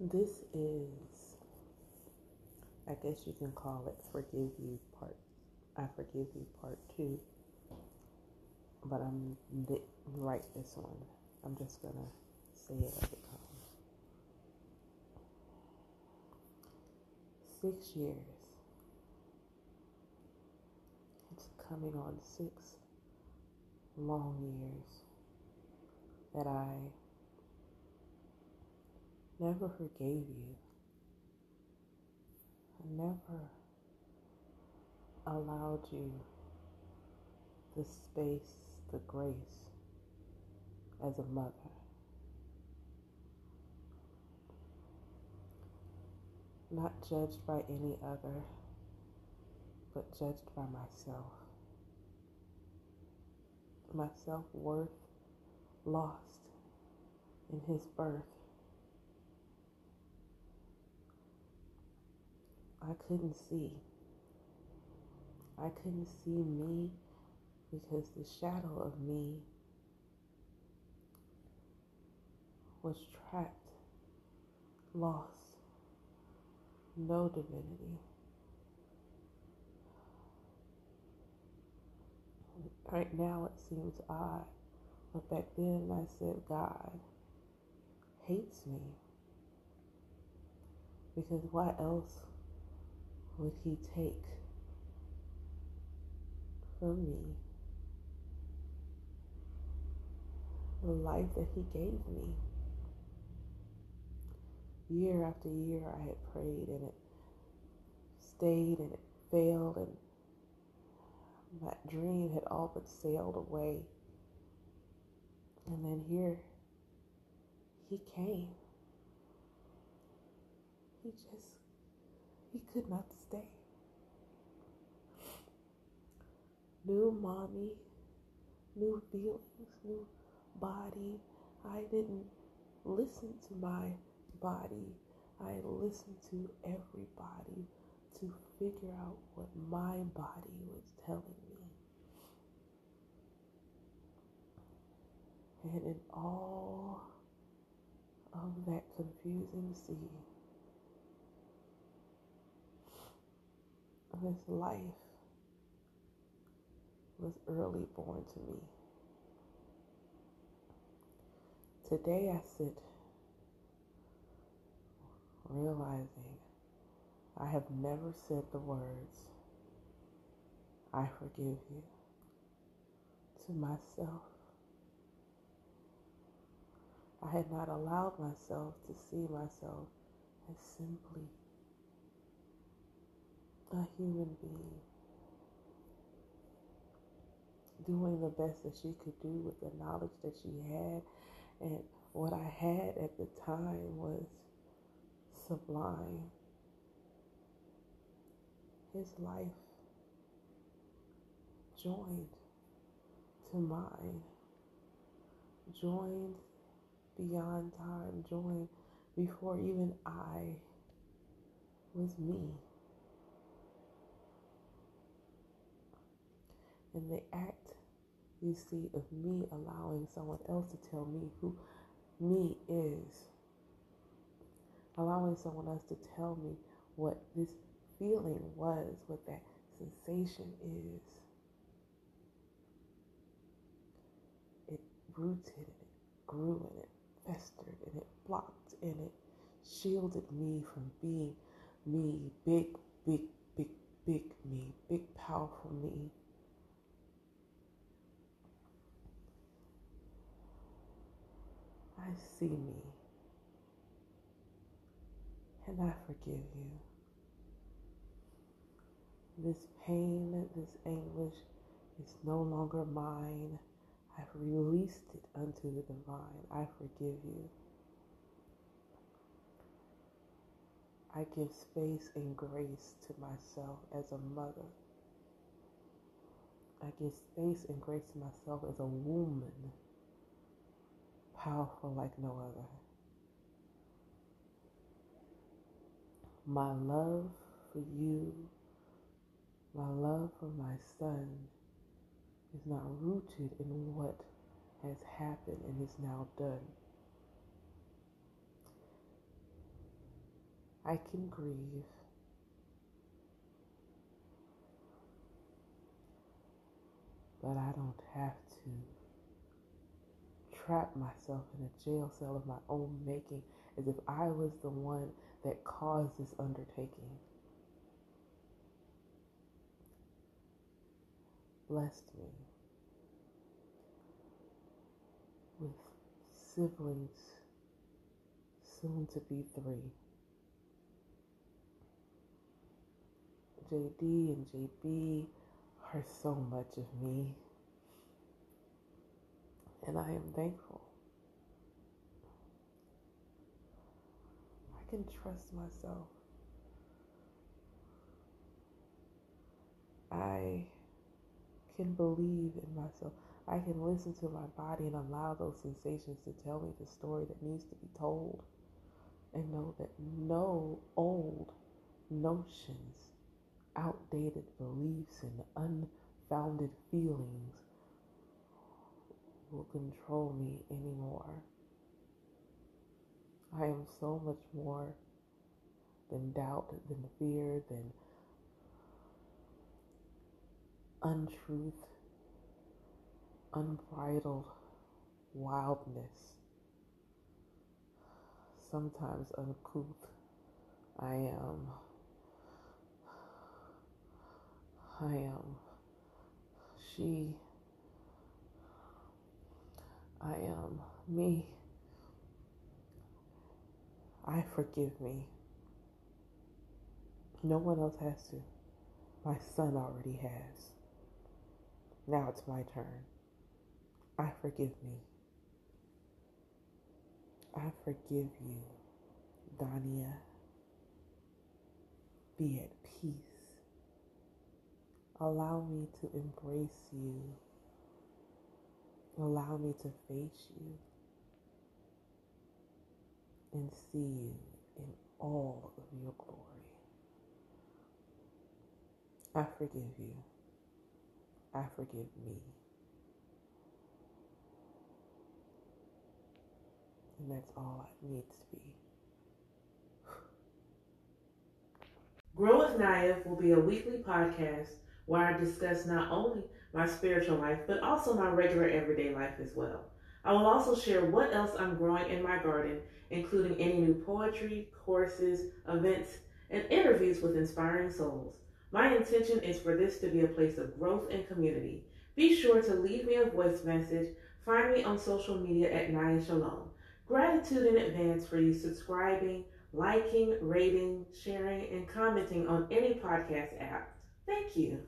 This is, I guess you can call it Forgive You Part, I Forgive You Part 2. But I'm di- write this one. I'm just going to say it as it comes. Six years. It's coming on six long years that I never forgave you. I never allowed you the space, the grace as a mother. Not judged by any other, but judged by myself. My self worth lost in his birth. I couldn't see. I couldn't see me because the shadow of me was trapped, lost, no divinity. Right now it seems odd, but back then I said God hates me because why else would He take from me the life that He gave me? Year after year, I had prayed and it stayed and it failed, and that dream had all but sailed away. And then here, he came. He just, he could not New mommy, new feelings, new body. I didn't listen to my body. I listened to everybody to figure out what my body was telling me. And in all of that confusing sea, this life was early born to me. Today I sit realizing I have never said the words, I forgive you, to myself. I had not allowed myself to see myself as simply a human being doing the best that she could do with the knowledge that she had. And what I had at the time was sublime. His life joined to mine, joined beyond time, joined before even I was me. And the act, you see, of me allowing someone else to tell me who me is allowing someone else to tell me what this feeling was, what that sensation is. It rooted and it grew and it festered and it blocked and it shielded me from being me, big, big, big, big me, big, powerful me. I see me and I forgive you. This pain, this anguish is no longer mine. I've released it unto the divine. I forgive you. I give space and grace to myself as a mother. I give space and grace to myself as a woman, powerful like no other. My love for you, my love for my son is not rooted in what has happened and is now done. I can grieve. But I don't have to trap myself in a jail cell of my own making as if I was the one that caused this undertaking. Blessed me with siblings, soon to be three. JD and JB are so much of me. And I am thankful. I can trust myself. I can believe in myself. I can listen to my body and allow those sensations to tell me the story that needs to be told. And know that no old notions, outdated beliefs, and unfounded feelings will control me anymore. I am so much more than doubt, than fear, than untruth, unbridled wildness, sometimes uncouth. I am. I am. She. I am me. I forgive me. No one else has to. My son already has. Now it's my turn. I forgive me. I forgive you, Dania. Be at peace. Allow me to embrace you. Allow me to face you and see you in all of your glory. I forgive you. I forgive me. And that's all it needs to be. Grow with Naya will be a weekly podcast where I discuss not only my spiritual life, but also my regular everyday life as well. I will also share what else I'm growing in my garden, including any new poetry, courses, events, and interviews with inspiring souls. My intention is for this to be a place of growth and community. Be sure to leave me a voice message. Find me on social media at Naya Shalom. Gratitude in advance for you subscribing, liking, rating, sharing, and commenting on any podcast app. Thank you.